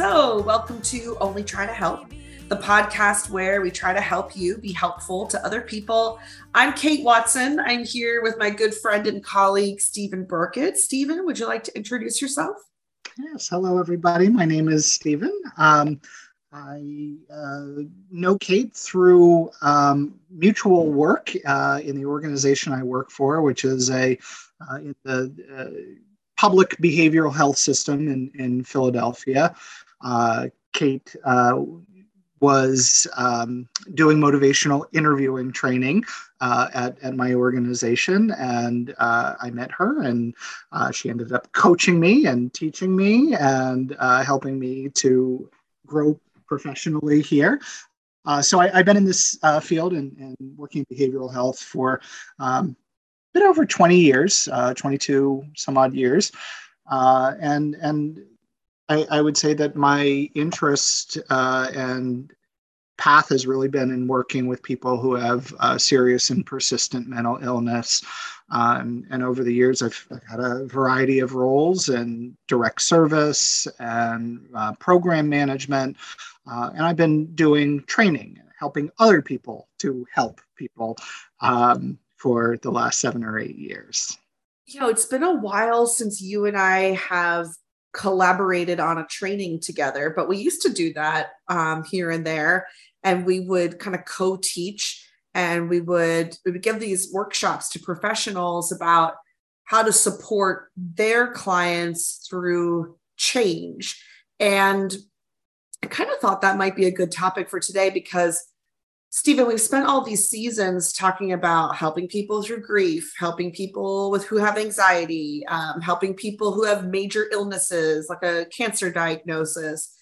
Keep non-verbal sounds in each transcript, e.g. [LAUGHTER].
So, welcome to Only Try to Help, the podcast where we try to help you be helpful to other people. I'm Kate Watson. I'm here with my good friend and colleague, Stephen Burkett. Stephen, would you like to introduce yourself? Yes, hello everybody. My name is Stephen. Um, I uh, know Kate through um, mutual work uh, in the organization I work for, which is a uh, in the uh, public behavioral health system in, in Philadelphia. Uh, Kate uh, was um, doing motivational interviewing training uh, at, at my organization, and uh, I met her, and uh, she ended up coaching me and teaching me and uh, helping me to grow professionally here. So I, have been in this field and, and, working in behavioral health for um, a bit over 20 years, 22 some odd years, and and I, I, would say that my interest uh, and path has really been in working with people who have uh, serious and persistent mental illness. Um, and over the years, I've, I've, had a variety of roles in direct service and uh, program management. Uh, and I've been doing training, helping other people to help people um, for the last seven or eight years. You know, it's been a while since you and I have collaborated on a training together, but we used to do that um, here and there, and we would kind of co-teach, and we would we would give these workshops to professionals about how to support their clients through change. And I kind of thought that might be a good topic for today because Stephen, we've spent all these seasons talking about helping people through grief, helping people with who have anxiety, um, helping people who have major illnesses like a cancer diagnosis,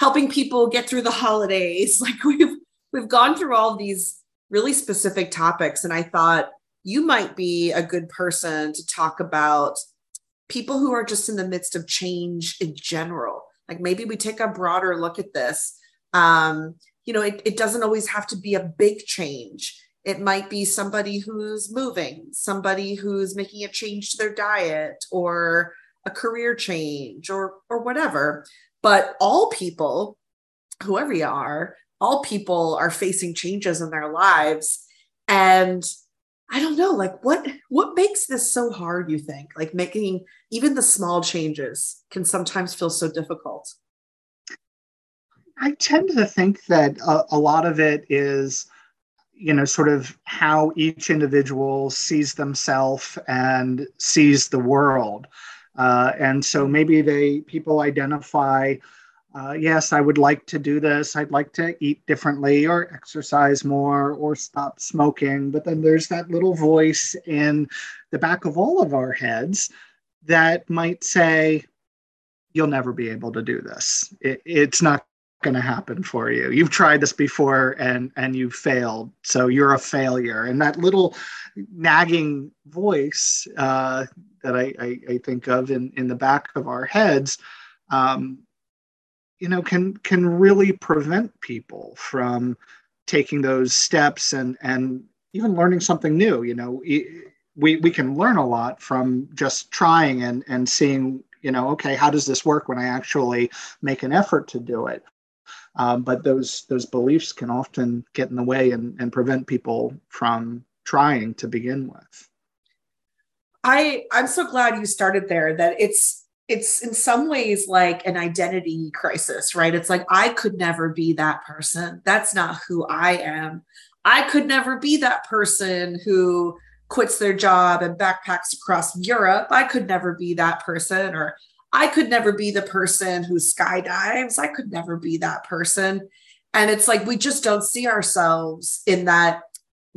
helping people get through the holidays. [LAUGHS] Like we've we've gone through all these really specific topics, and I thought you might be a good person to talk about people who are just in the midst of change in general. Like maybe we take a broader look at this. Um, you know, it, it doesn't always have to be a big change. It might be somebody who's moving, somebody who's making a change to their diet or a career change or or whatever. But all people, whoever you are, all people are facing changes in their lives. And I don't know, like what what makes this so hard, you think? Like making even the small changes can sometimes feel so difficult. I tend to think that a, a, lot of it is, you know, sort of how each individual sees themselves and sees the world. Uh, and so maybe they people identify, uh, yes, I would like to do this. I'd like to eat differently or exercise more or stop smoking. But then there's that little voice in the back of all of our heads that might say, you'll never be able to do this. It, it's not going to happen for you. You've tried this before and and you failed, so you're a failure. And that little nagging voice uh, that I, I, I, think of in in the back of our heads, um, you know, can can really prevent people from taking those steps and and even learning something new. You know, we we can learn a lot from just trying and and seeing you know okay how does this work when i actually make an effort to do it um, but those those beliefs can often get in the way and, and prevent people from trying to begin with. I I'm so glad you started there. That it's it's in some ways like an identity crisis, right? It's like I could never be that person. That's not who I am. I could never be that person who quits their job and backpacks across Europe. I could never be that person or I could never be the person who skydives. I could never be that person. And it's like we just don't see ourselves in that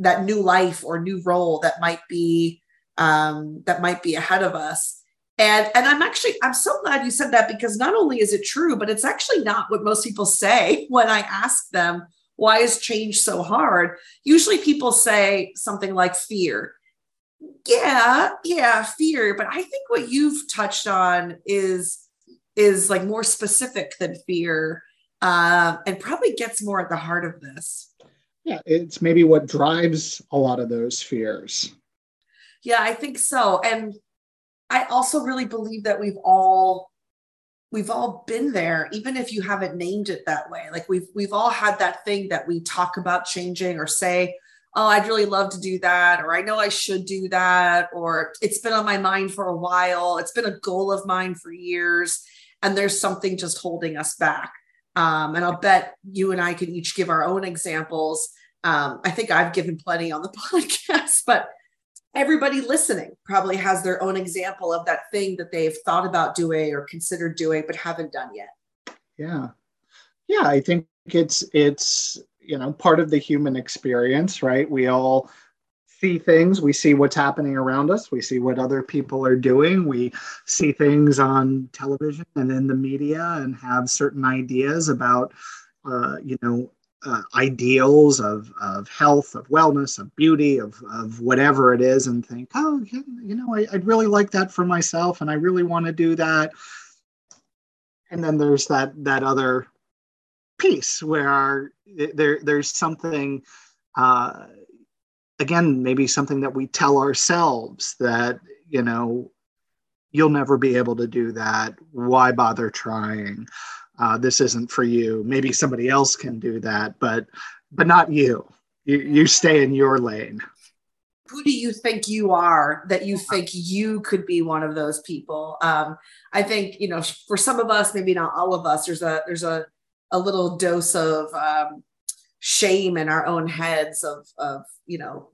that new life or new role that might be um, that might be ahead of us. And and I'm actually I'm so glad you said that because not only is it true, but it's actually not what most people say [LAUGHS] when I ask them why is change so hard. Usually people say something like fear. Yeah yeah fear but i think what you've touched on is is like more specific than fear uh, and probably gets more at the heart of this Yeah, it's maybe what drives a lot of those fears. yeah i think so and i also really believe that we've all we've all been there even if you haven't named it that way like we've we've all had that thing that we talk about changing or say oh i'd really love to do that or i know i should do that or it's been on my mind for a while. It's been a goal of mine for years and there's something just holding us back. Um, and i'll bet you and i can each give our own examples. Um, i think i've given plenty on the [LAUGHS] podcast but everybody listening probably has their own example of that thing that they've thought about doing or considered doing but haven't done yet. Yeah. Yeah, I think it's it's you know part of the human experience, right? We all see things, we see what's happening around us, we see what other people are doing, we see things on television and in the media and have certain ideas about uh, you know uh, ideals of, of health, of wellness, of beauty, of, of whatever it is, and think, oh, you know, I, I'd really like that for myself, and I really want to do that. And then there's that that other piece where there there's something, uh, again, maybe something that we tell ourselves that you know, you'll never be able to do that. Why bother trying? uh, this isn't for you. Maybe somebody else can do that, but but not you. You, you stay in your lane. who do you think you are that you think you could be one of those people um, i think you know for some of us maybe not all of us there's a there's a a little dose of um, shame in our own heads of of you know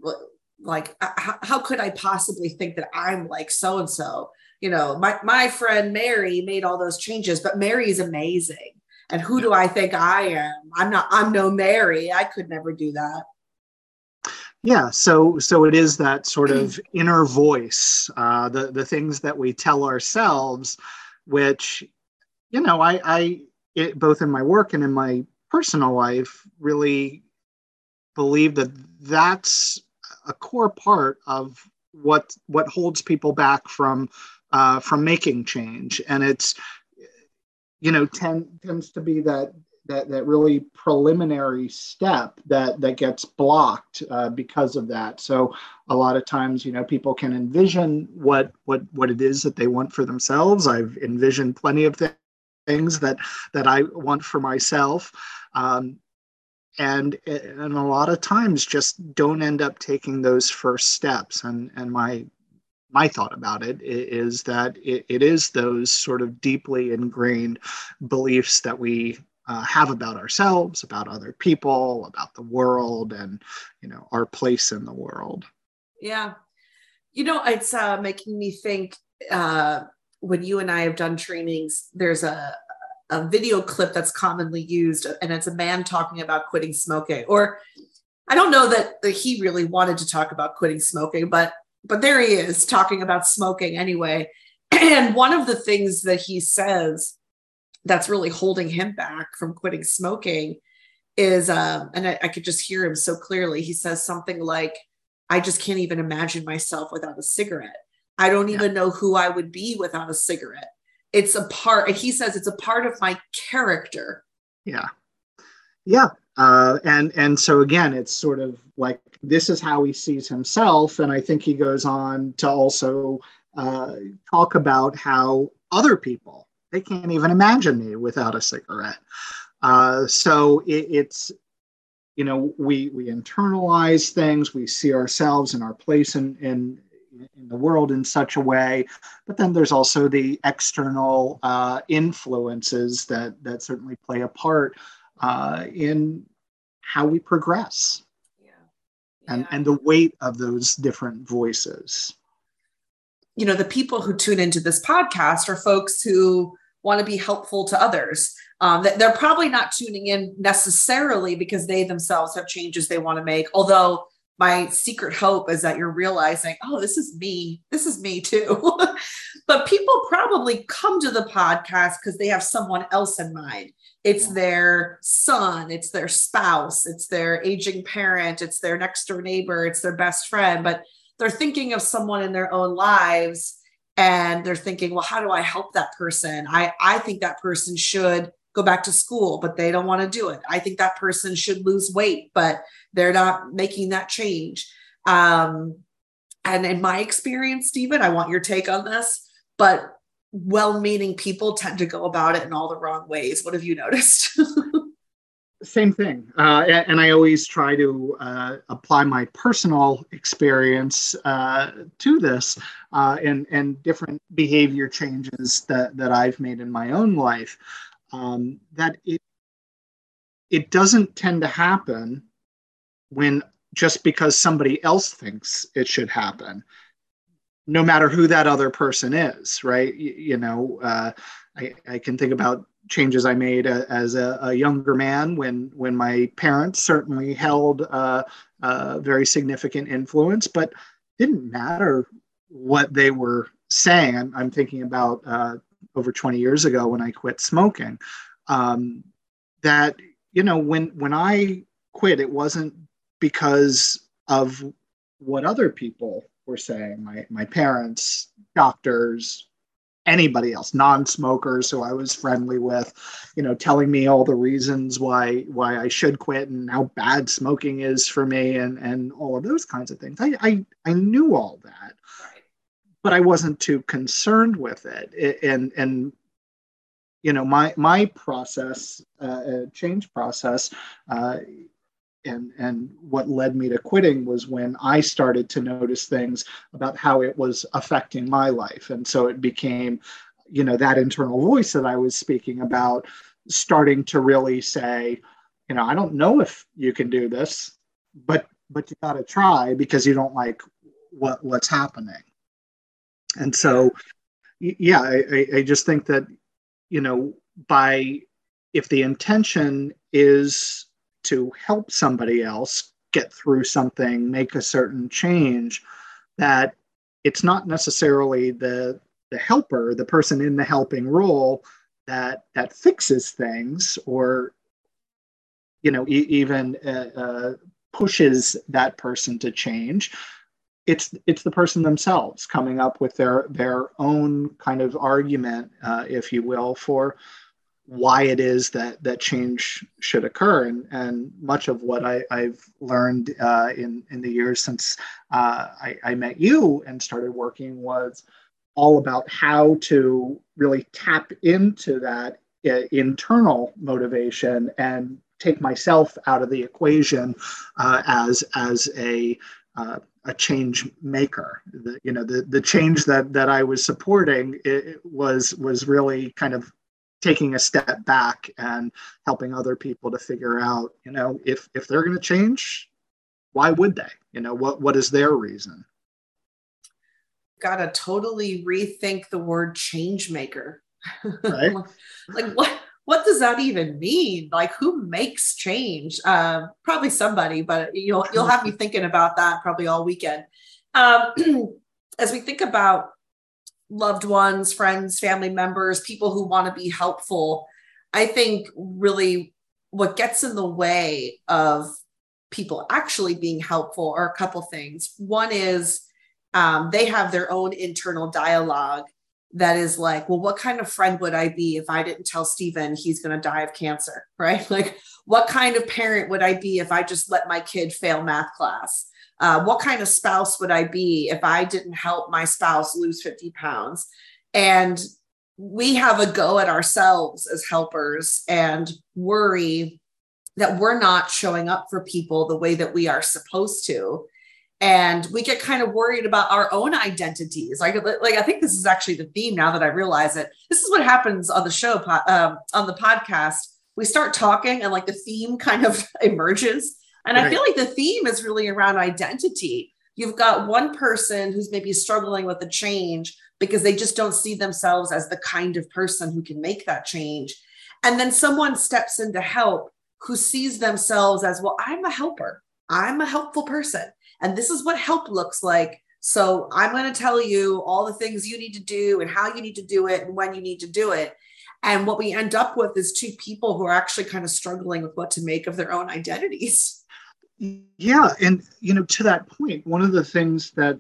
like how, how could i possibly think that i'm like so and so you know my my friend mary made all those changes but mary is amazing. And who do i think i am? I'm not i'm no mary. I could never do that. Yeah, so so it is that sort [CLEARS THROAT] of inner voice, uh, the the things that we tell ourselves, which, you know, I I it, both in my work and in my personal life really believe that that's a core part of what what holds people back from uh, from making change, and it's you know tend, tends to be that that that really preliminary step that that gets blocked uh, because of that. So a lot of times, you know, people can envision what what what it is that they want for themselves. I've envisioned plenty of th- things that that I want for myself. Um, and and a lot of times just don't end up taking those first steps and and my my thought about it is that it, it is those sort of deeply ingrained beliefs that we uh, have about ourselves about other people about the world and you know our place in the world Yeah. You know, it's uh, making me think uh, when you and I have done trainings, there's a, a video clip that's commonly used, and it's a man talking about quitting smoking. Or I don't know that, he really wanted to talk about quitting smoking, but but there he is talking about smoking anyway. [CLEARS THROAT] And one of the things that he says that's really holding him back from quitting smoking is, um, and I, I could just hear him so clearly. He says something like, I just can't even imagine myself without a cigarette. I don't even know who I would be without a cigarette. It's a part, he says it's a part of my character. yeah yeah uh, and and so again it's sort of like this is how he sees himself and i think he goes on to also uh, talk about how other people they can't even imagine me without a cigarette uh, so it, it's you know we we internalize things we see ourselves and our place in in in the world in such a way but then there's also the external uh, influences that that certainly play a part uh, in how we progress Yeah. and Yeah. and the weight of those different voices you know, the people who tune into this podcast are folks who want to be helpful to others. Um, that they're probably not tuning in necessarily because they themselves have changes they want to make. Although my secret hope is that you're realizing, oh, this is me. This is me too. [LAUGHS] but people probably come to the podcast because they have someone else in mind. It's their son, it's their spouse, it's their aging parent, it's their next door neighbor, it's their best friend. But they're thinking of someone in their own lives and they're thinking, well, how do I help that person? I, I think that person should go back to school, but they don't want to do it. I think that person should lose weight, but they're not making that change. Um, and in my experience, Stephen, I want your take on this, but well meaning people tend to go about it in all the wrong ways. What have you noticed? [LAUGHS] Same thing. Uh, and, I always try to uh, apply my personal experience uh, to this uh, and, and different behavior changes that, that I've made in my own life. Um, that it, it doesn't tend to happen when just because somebody else thinks it should happen no matter who that other person is right? You, you know uh, I, I, can think about changes i made a, as a, a, younger man when when my parents certainly held a very significant influence but didn't matter what they were saying. I'm, I'm thinking about uh, over 20 years ago when i quit smoking. Um, that you know when when i quit it wasn't because of what other people were saying my my parents doctors anybody else non-smokers who i was friendly with you know telling me all the reasons why why i should quit and how bad smoking is for me and and all of those kinds of things. I i, I knew all that but i wasn't too concerned with it. And and you know my my process uh, change process uh, and and what led me to quitting was when I started to notice things about how it was affecting my life, and so it became, you know, that internal voice that I was speaking about, starting to really say, you know, I don't know if you can do this, but but you got to try because you don't like what what's happening, and so yeah, I, I just think that you know by if the intention is to help somebody else get through something, make a certain change, that it's not necessarily the the helper, the person in the helping role that that fixes things or you know e- even uh, uh, pushes that person to change it's it's the person themselves coming up with their their own kind of argument uh, if you will for why it is that that change should occur. And and much of what I, I've learned uh, in in the years since uh, I, I, met you and started working was all about how to really tap into that uh, internal motivation and take myself out of the equation uh, as as a uh, a change maker. The, you know, the, the change that, that I was supporting it was was really kind of taking a step back and helping other people to figure out, you know, if if they're going to change, why would they? You know, what what is their reason? Got to totally rethink the word change maker. Right. [LAUGHS] like what what does that even mean? Like who makes change? Um, probably somebody, but you'll you'll have me [LAUGHS] thinking about that probably all weekend. Um, [CLEARS THROAT] as we think about loved ones, friends, family members, people who want to be helpful. I think really what gets in the way of people actually being helpful are a couple things. One is um, they have their own internal dialogue that is like, well, what kind of friend would I be if I didn't tell Stephen he's going to die of cancer? [LAUGHS] Right? Like, what kind of parent would I be if I just let my kid fail math class? Uh, what kind of spouse would I be if I didn't help my spouse lose 50 pounds? And we have a go at ourselves as helpers and worry that we're not showing up for people the way that we are supposed to and we get kind of worried about our own identities like like i think this is actually the theme now that i realize it this is what happens on the show um, on the podcast we start talking and like the theme kind of [LAUGHS] emerges and right. I feel like the theme is really around identity. You've got one person who's maybe struggling with a change because they just don't see themselves as the kind of person who can make that change. And then someone steps in to help who sees themselves as, well, I'm a helper, I'm a helpful person. And this is what help looks like. So I'm going to tell you all the things you need to do and how you need to do it and when you need to do it. And what we end up with is two people who are actually kind of struggling with what to make of their own identities. Yeah, and you know, to that point, one of the things that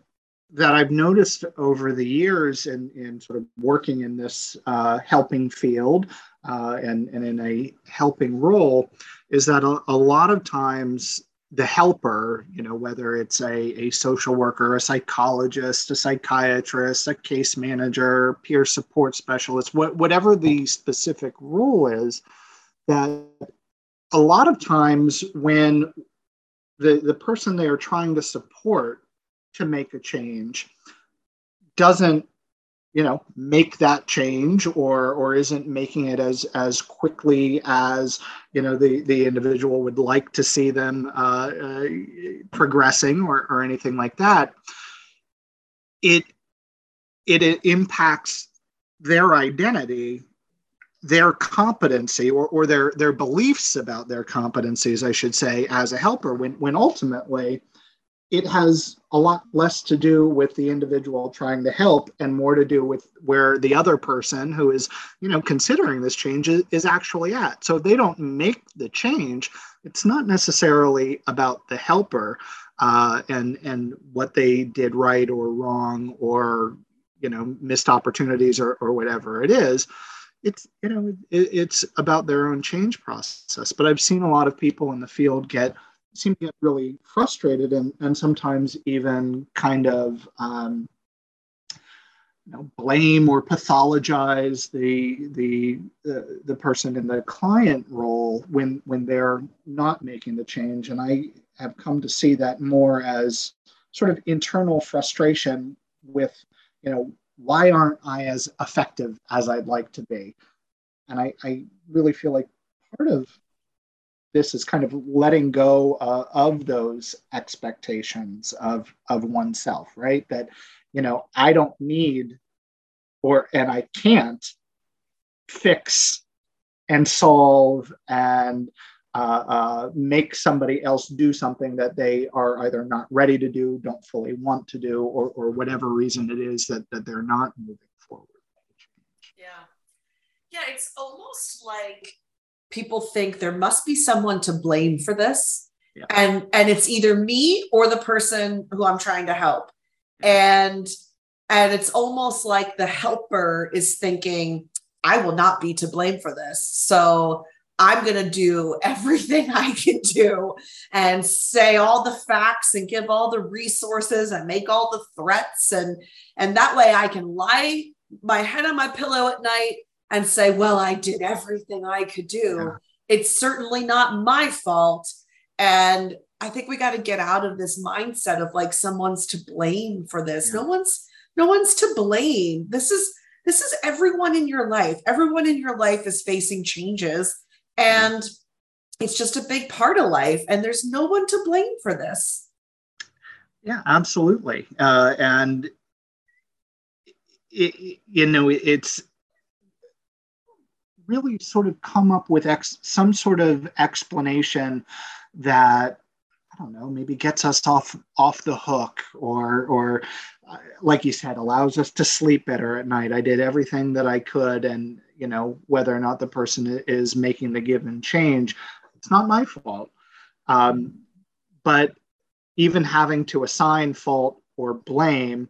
that I've noticed over the years in, in sort of working in this uh, helping field uh, and, and in a helping role is that a, a, lot of times the helper, you know, whether it's a, a social worker, a psychologist, a psychiatrist, a case manager, peer support specialist, wh- whatever the specific role is, that a lot of times when the, the person they are trying to support to make a change doesn't you know make that change or or isn't making it as as quickly as you know the the individual would like to see them uh, uh, progressing or or anything like that it, it it impacts their identity their competency or, or their their beliefs about their competencies i should say as a helper when when ultimately it has a lot less to do with the individual trying to help and more to do with where the other person who is you know considering this change is, is actually at. So they don't make the change. It's not necessarily about the helper uh, and and what they did right or wrong or you know missed opportunities or, or whatever it is. It's you know it, it's about their own change process. But i've seen a lot of people in the field get seem to get really frustrated and, and sometimes even kind of um, you know, blame or pathologize the the the, the person in the client role when when they're not making the change. And i have come to see that more as sort of internal frustration with you know why aren't i as effective as i'd like to be? And i, I really feel like part of this is kind of letting go uh, of those expectations of of oneself right that you know i don't need or and i can't fix and solve and uh, uh, make somebody else do something that they are either not ready to do, don't fully want to do, or, or whatever reason it is that, that they're not moving forward. Yeah. Yeah, it's almost like people think there must be someone to blame for this. Yeah. and and it's either me or the person who i'm trying to help. And and it's almost like the helper is thinking i will not be to blame for this. So i'm going to do [LAUGHS] everything i can do and say all the facts and give all the resources and make all the threats. And and that way i can lie my head on my pillow at night and say, well, I did everything I could do. Yeah. It's certainly not my fault. And I think we got to get out of this mindset of like someone's to blame for this. Yeah. No one's no one's to blame. This is this is everyone in your life. Everyone in your life is facing changes and it's just a big part of life and there's no one to blame for this. Yeah, absolutely. Uh, and it, you know, it's really sort of come up with ex- some sort of explanation that I don't know, maybe gets us off off the hook, or or uh, like you said, allows us to sleep better at night. I did everything that I could, and you know whether or not the person is making the given change, it's not my fault. Um, but even having to assign fault or blame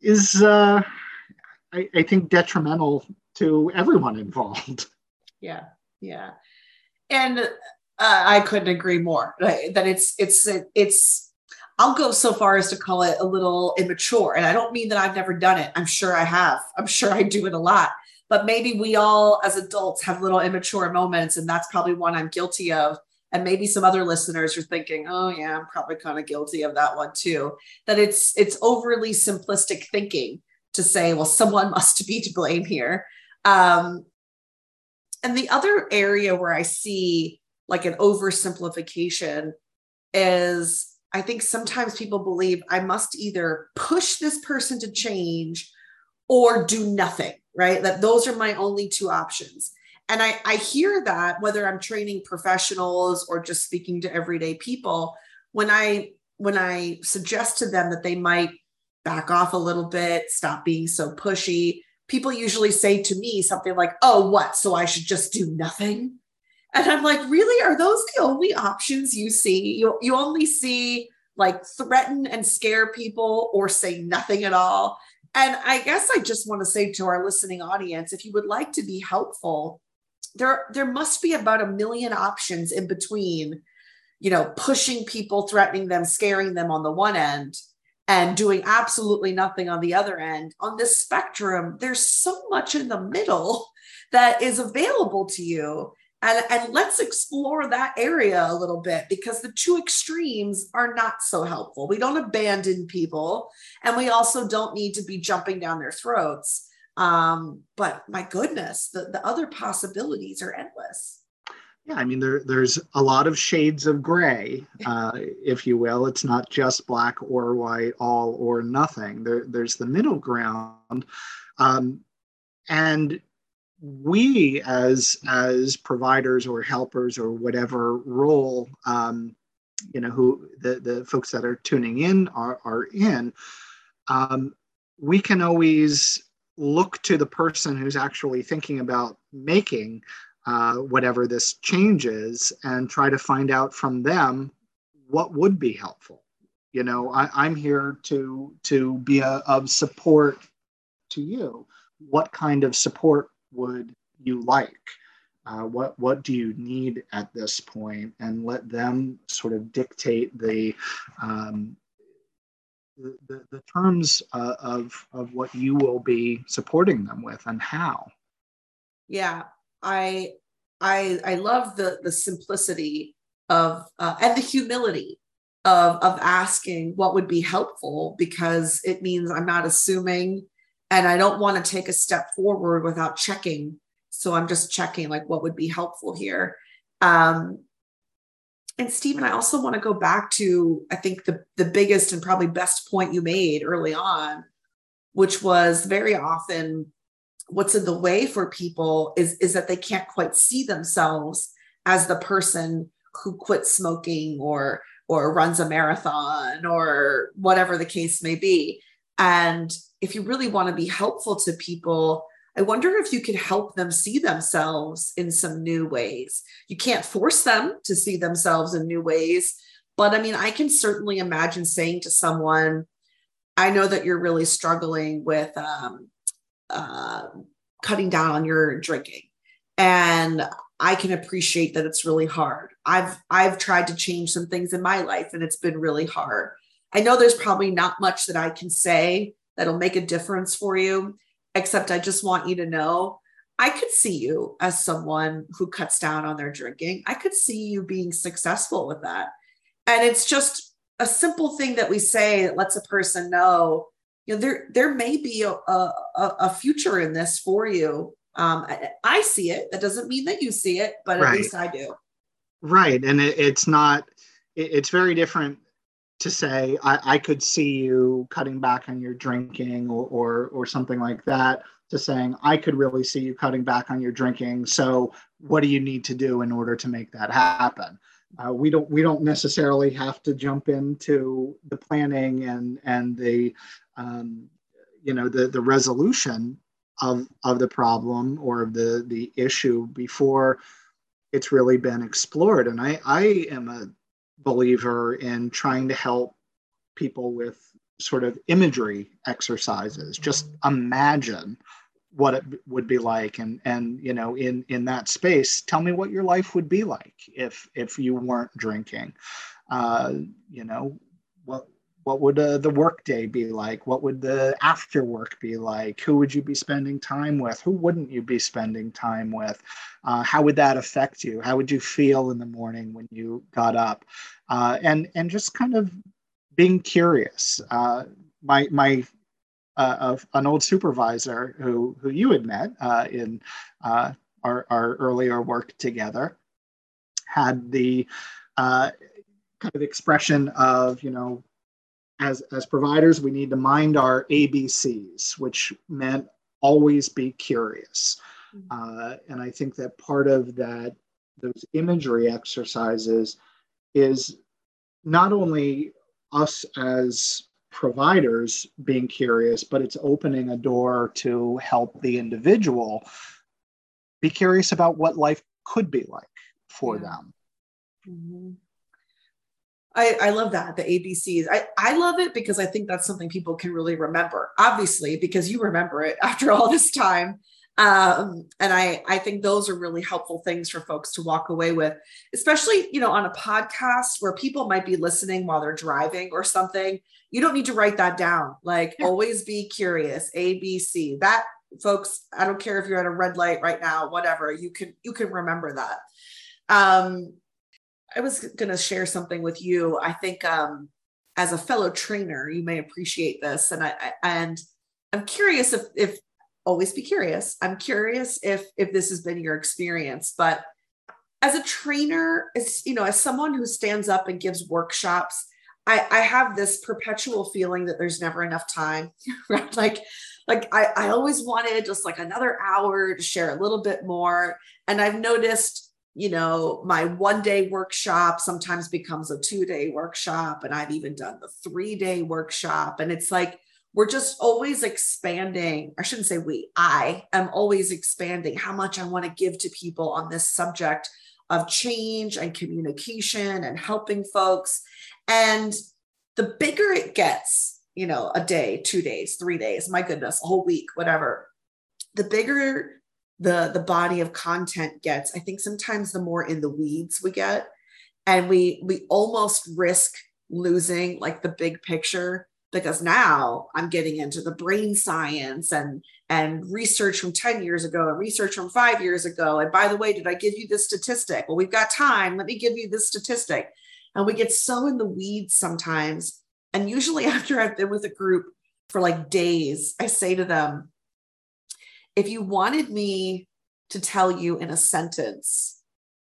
is uh, I, I think detrimental to everyone involved. [LAUGHS] Yeah, yeah, and uh, I couldn't agree more. That it's it's it's. I'll go so far as to call it a little immature, and I don't mean that I've never done it. I'm sure I have. I'm sure I do it a lot. But maybe we all, as adults, have little immature moments, and that's probably one I'm guilty of. And maybe some other listeners are thinking, "Oh yeah, I'm probably kind of guilty of that one too." That it's it's overly simplistic thinking to say, well, someone [LAUGHS] must be to blame here. Um, and the other area where I see like an oversimplification is I think sometimes people believe I must either push this person to change or do nothing, right? That those are my only two options. And I, I hear that whether I'm training professionals or just speaking to everyday people, when I when I suggest to them that they might back off a little bit, stop being so pushy. People usually say to me something like, Oh, what? So I should just do nothing? And I'm like, really? Are those the only options you see? You, you only see like threaten and scare people or say nothing at all. And I guess I just want to say to our listening audience if you would like to be helpful, there, there must be about a million options in between, you know, pushing people, threatening them, scaring them on the one end, and doing absolutely nothing on the other end. On this spectrum, there's so much in the middle that is available to you. And, and let's explore that area a little bit because the two extremes are not so helpful. We don't abandon people, and we also don't need to be jumping down their throats. Um, but my goodness, the, the other possibilities are endless. Yeah, I mean, there, there's a lot of shades of gray, uh, if you will. It's not just black or white, all or nothing. There, there's the middle ground. Um, and we as as providers or helpers or whatever role um, you know who the the folks that are tuning in are are in um, we can always look to the person who's actually thinking about making uh, whatever this change is and try to find out from them what would be helpful you know I, am here to to be a, of support to you what kind of support would you like? Uh, what what do you need at this point? And let them sort of dictate the um, the, the, terms uh, of of what you will be supporting them with and how. Yeah, I I I love the the simplicity of uh, and the humility of of asking what would be helpful because it means I'm not assuming and I don't want to take a step forward without checking. So I'm just checking like what would be helpful here. Um, and Stephen, I also want to go back to I think the the biggest and probably best point you made early on, which was very often what's in the way for people is is that they can't quite see themselves as the person who quits smoking or or runs a marathon or whatever the case may be and if you really want to be helpful to people, I wonder if you could help them see themselves in some new ways. You can't force them to see themselves in new ways, but I mean, I can certainly imagine saying to someone, I know that you're really struggling with um, uh, cutting down on your drinking. And I can appreciate that it's really hard. I've I've tried to change some things in my life and it's been really hard. I know there's probably not much that I can say that'll make a difference for you, except I just want you to know I could see you as someone who cuts down on their drinking. I could see you being successful with that. And it's just a simple thing that we say that lets a person know, you know, there there may be a, a, a future in this for you. Um, I, I, see it. That doesn't mean that you see it, but right. at least I do. Right, and it, it's not. It, it's very different to say I, I could see you cutting back on your drinking or, or or something like that to saying I could really see you cutting back on your drinking. So what do you need to do in order to make that happen? Uh, we don't we don't necessarily have to jump into the planning and and the um, you know the the resolution of of the problem or the the issue before it's really been explored. And I I am a believer in trying to help people with sort of imagery exercises. Just imagine what it would be like. And and you know in in that space tell me what your life would be like if if you weren't drinking. Uh you know what what would uh, the workday be like? What would the after work be like? Who would you be spending time with? Who wouldn't you be spending time with? Uh, how would that affect you? How would you feel in the morning when you got up? Uh, and and just kind of being curious. Uh, my my uh, an old supervisor who who you had met uh, in our, our earlier work together had the kind of expression of you know as as providers we need to mind our abcs which meant always be curious mm-hmm. uh, and i think that part of that those imagery exercises is not only us as providers being curious but it's opening a door to help the individual be curious about what life could be like for Yeah. them. Mhm. I, I love that the ABCs. I, I love it because I think that's something people can really remember. Obviously, because you remember it [LAUGHS] after all this time. Um, and I I think those are really helpful things for folks to walk away with, especially you know on a podcast where people might be listening while they're driving or something. You don't need to write that down. Like Yeah. always be curious. ABC. That folks. I don't care if you're at a red light right now. Whatever you can you can remember that. Um, I was going to share something with you. I think um, as a fellow trainer, you may appreciate this, and I, I and I'm curious if if always be curious. I'm curious if if this has been your experience, but as a trainer, as you know, as someone who stands up and gives workshops, I, I have this perpetual feeling that there's never enough time, [LAUGHS] right? Like, like I, I always wanted just like another hour to share a little bit more. And I've noticed, you know, my one day workshop sometimes becomes a two day workshop. And I've even done the three day workshop. And it's like, we're just always expanding. I shouldn't say we, I am always expanding how much I want to give to people on this subject of change and communication and helping folks. And the bigger it gets, you know, a day, two days, three days, my goodness, a whole week, whatever, the bigger the the body of content gets, I think sometimes the more in the weeds we get. And we we almost risk losing like the big picture because now I'm getting into the brain science and and research from 10 years ago and research from 5 years ago. And by the way did I give you this statistic? Well we've got time. Let me give you this statistic. And we get so in the weeds sometimes. And usually [LAUGHS] after I've been with a group for like days I say to them if you wanted me to tell you in a sentence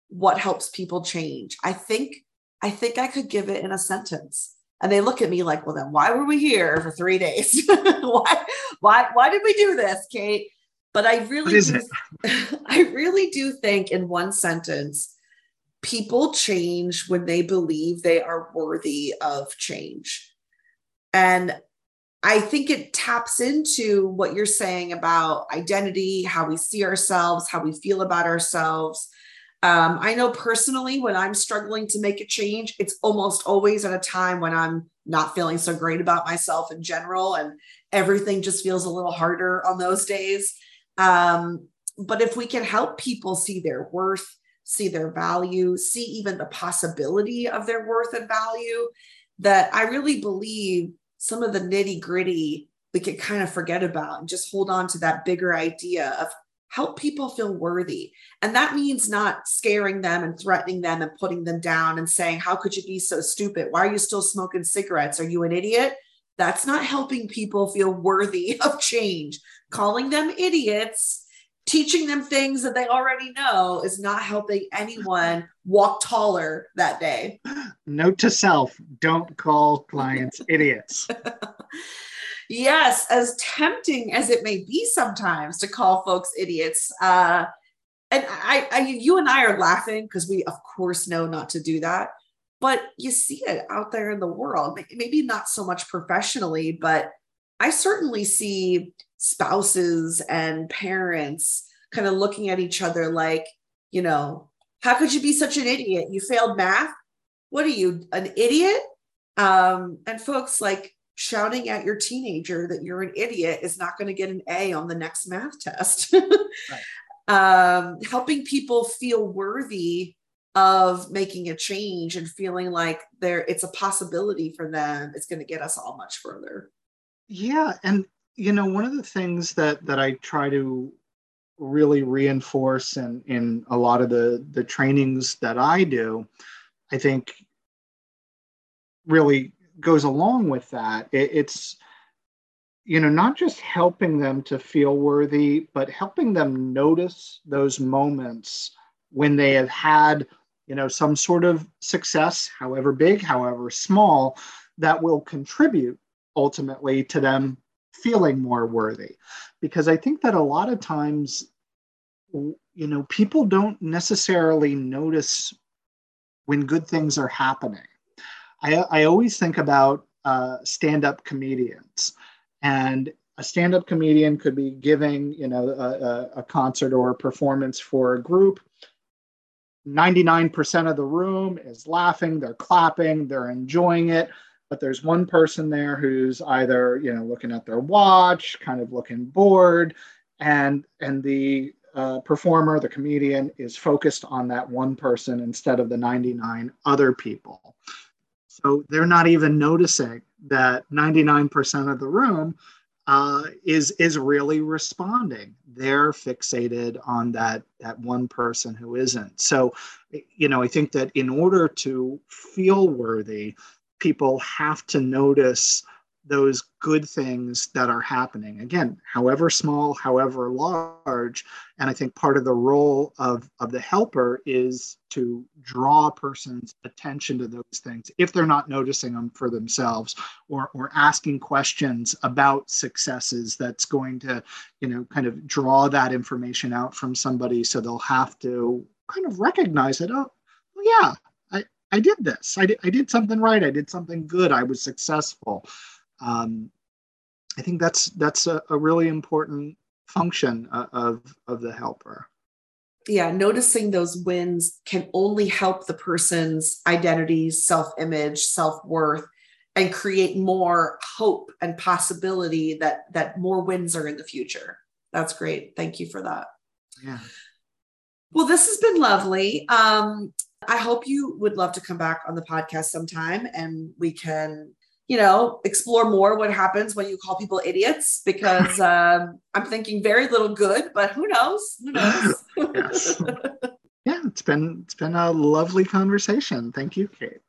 what helps people change I think I think I could give it in a sentence and they look at me like, well, then why were we here for three days? [LAUGHS] why, why, why did we do this, Kate? But I really, do, [LAUGHS] I really do think in one sentence, people change when they believe they are worthy of change. And I think it taps into what you're saying about identity, how we see ourselves, how we feel about ourselves. Um, I know personally when I'm struggling to make a change, it's almost always at a time when I'm not feeling so great about myself in general, and everything just feels a little harder on those days. Um, but if we can help people see their worth, see their value, see even the possibility of their worth and value, that I really believe some of the nitty gritty we could kind of forget about and just hold on to that bigger idea of help people feel worthy. And that means not scaring them and threatening them and putting them down and saying, How could you be so stupid? Why are you still smoking cigarettes? Are you an idiot? That's not helping people feel worthy [LAUGHS] of change. Calling them idiots, teaching them things that they already know is not helping anyone walk taller that day. Note to self don't call clients [LAUGHS] idiots. [LAUGHS] yes, as tempting as it may be sometimes to call folks idiots. Uh, and I, I, you and I are laughing because we, of course, know not to do that. But you see it out there in the world, maybe not so much professionally, but I certainly see spouses and parents kind of looking at each other like, you know, how could you be such an idiot? You failed math. What are you, an idiot? Um, and folks like shouting at your teenager that you're an idiot is not going to get an A on the next math test. [LAUGHS] um, helping people feel worthy of making a change and feeling like there it's a possibility for them it's going to get us all much further Yeah, and you know, one of the things that that I try to really reinforce in in a lot of the the trainings that I do, I think really goes along with that. It, it's you know not just helping them to feel worthy, but helping them notice those moments when they have had you know some sort of success, however big, however small, that will contribute ultimately to them feeling more worthy because i think that a lot of times you know people don't necessarily notice when good things are happening i, I always think about uh, stand-up comedians and a stand-up comedian could be giving you know a, a, concert or a performance for a group 99% of the room is laughing, they're clapping, they're enjoying it. But there's one person there who's either, you know, looking at their watch, kind of looking bored, and and the uh, performer, the comedian, is focused on that one person instead of the 99 other people. So they're not even noticing that 99% of the room uh, is is really responding. They're fixated on that that one person who isn't. So, you know, I think that in order to feel worthy, people have to notice those good things that are happening. Again however small however large and i think part of the role of of the helper is to draw a person's attention to those things if they're not noticing them for themselves or or asking questions about successes that's going to you know kind of draw that information out from somebody so they'll have to kind of recognize it oh, oh yeah i i did this. I did, I did something right. I did something good. I was successful um, I think that's that's a, a really important function uh, of of the helper. Yeah, noticing those wins can only help the person's identity, self-image, self-worth, and create more hope and possibility that that more wins are in the future. That's great. Thank you for that. Yeah. Well, this has been lovely. Um, I hope you would love to come back on the podcast sometime and we can you know, explore more what happens when you call people idiots because [LAUGHS] um, I'm thinking very little good, but who knows? Who [LAUGHS] knows? yes. [LAUGHS] Yeah, it's been it's been a lovely conversation. Thank you, Kate.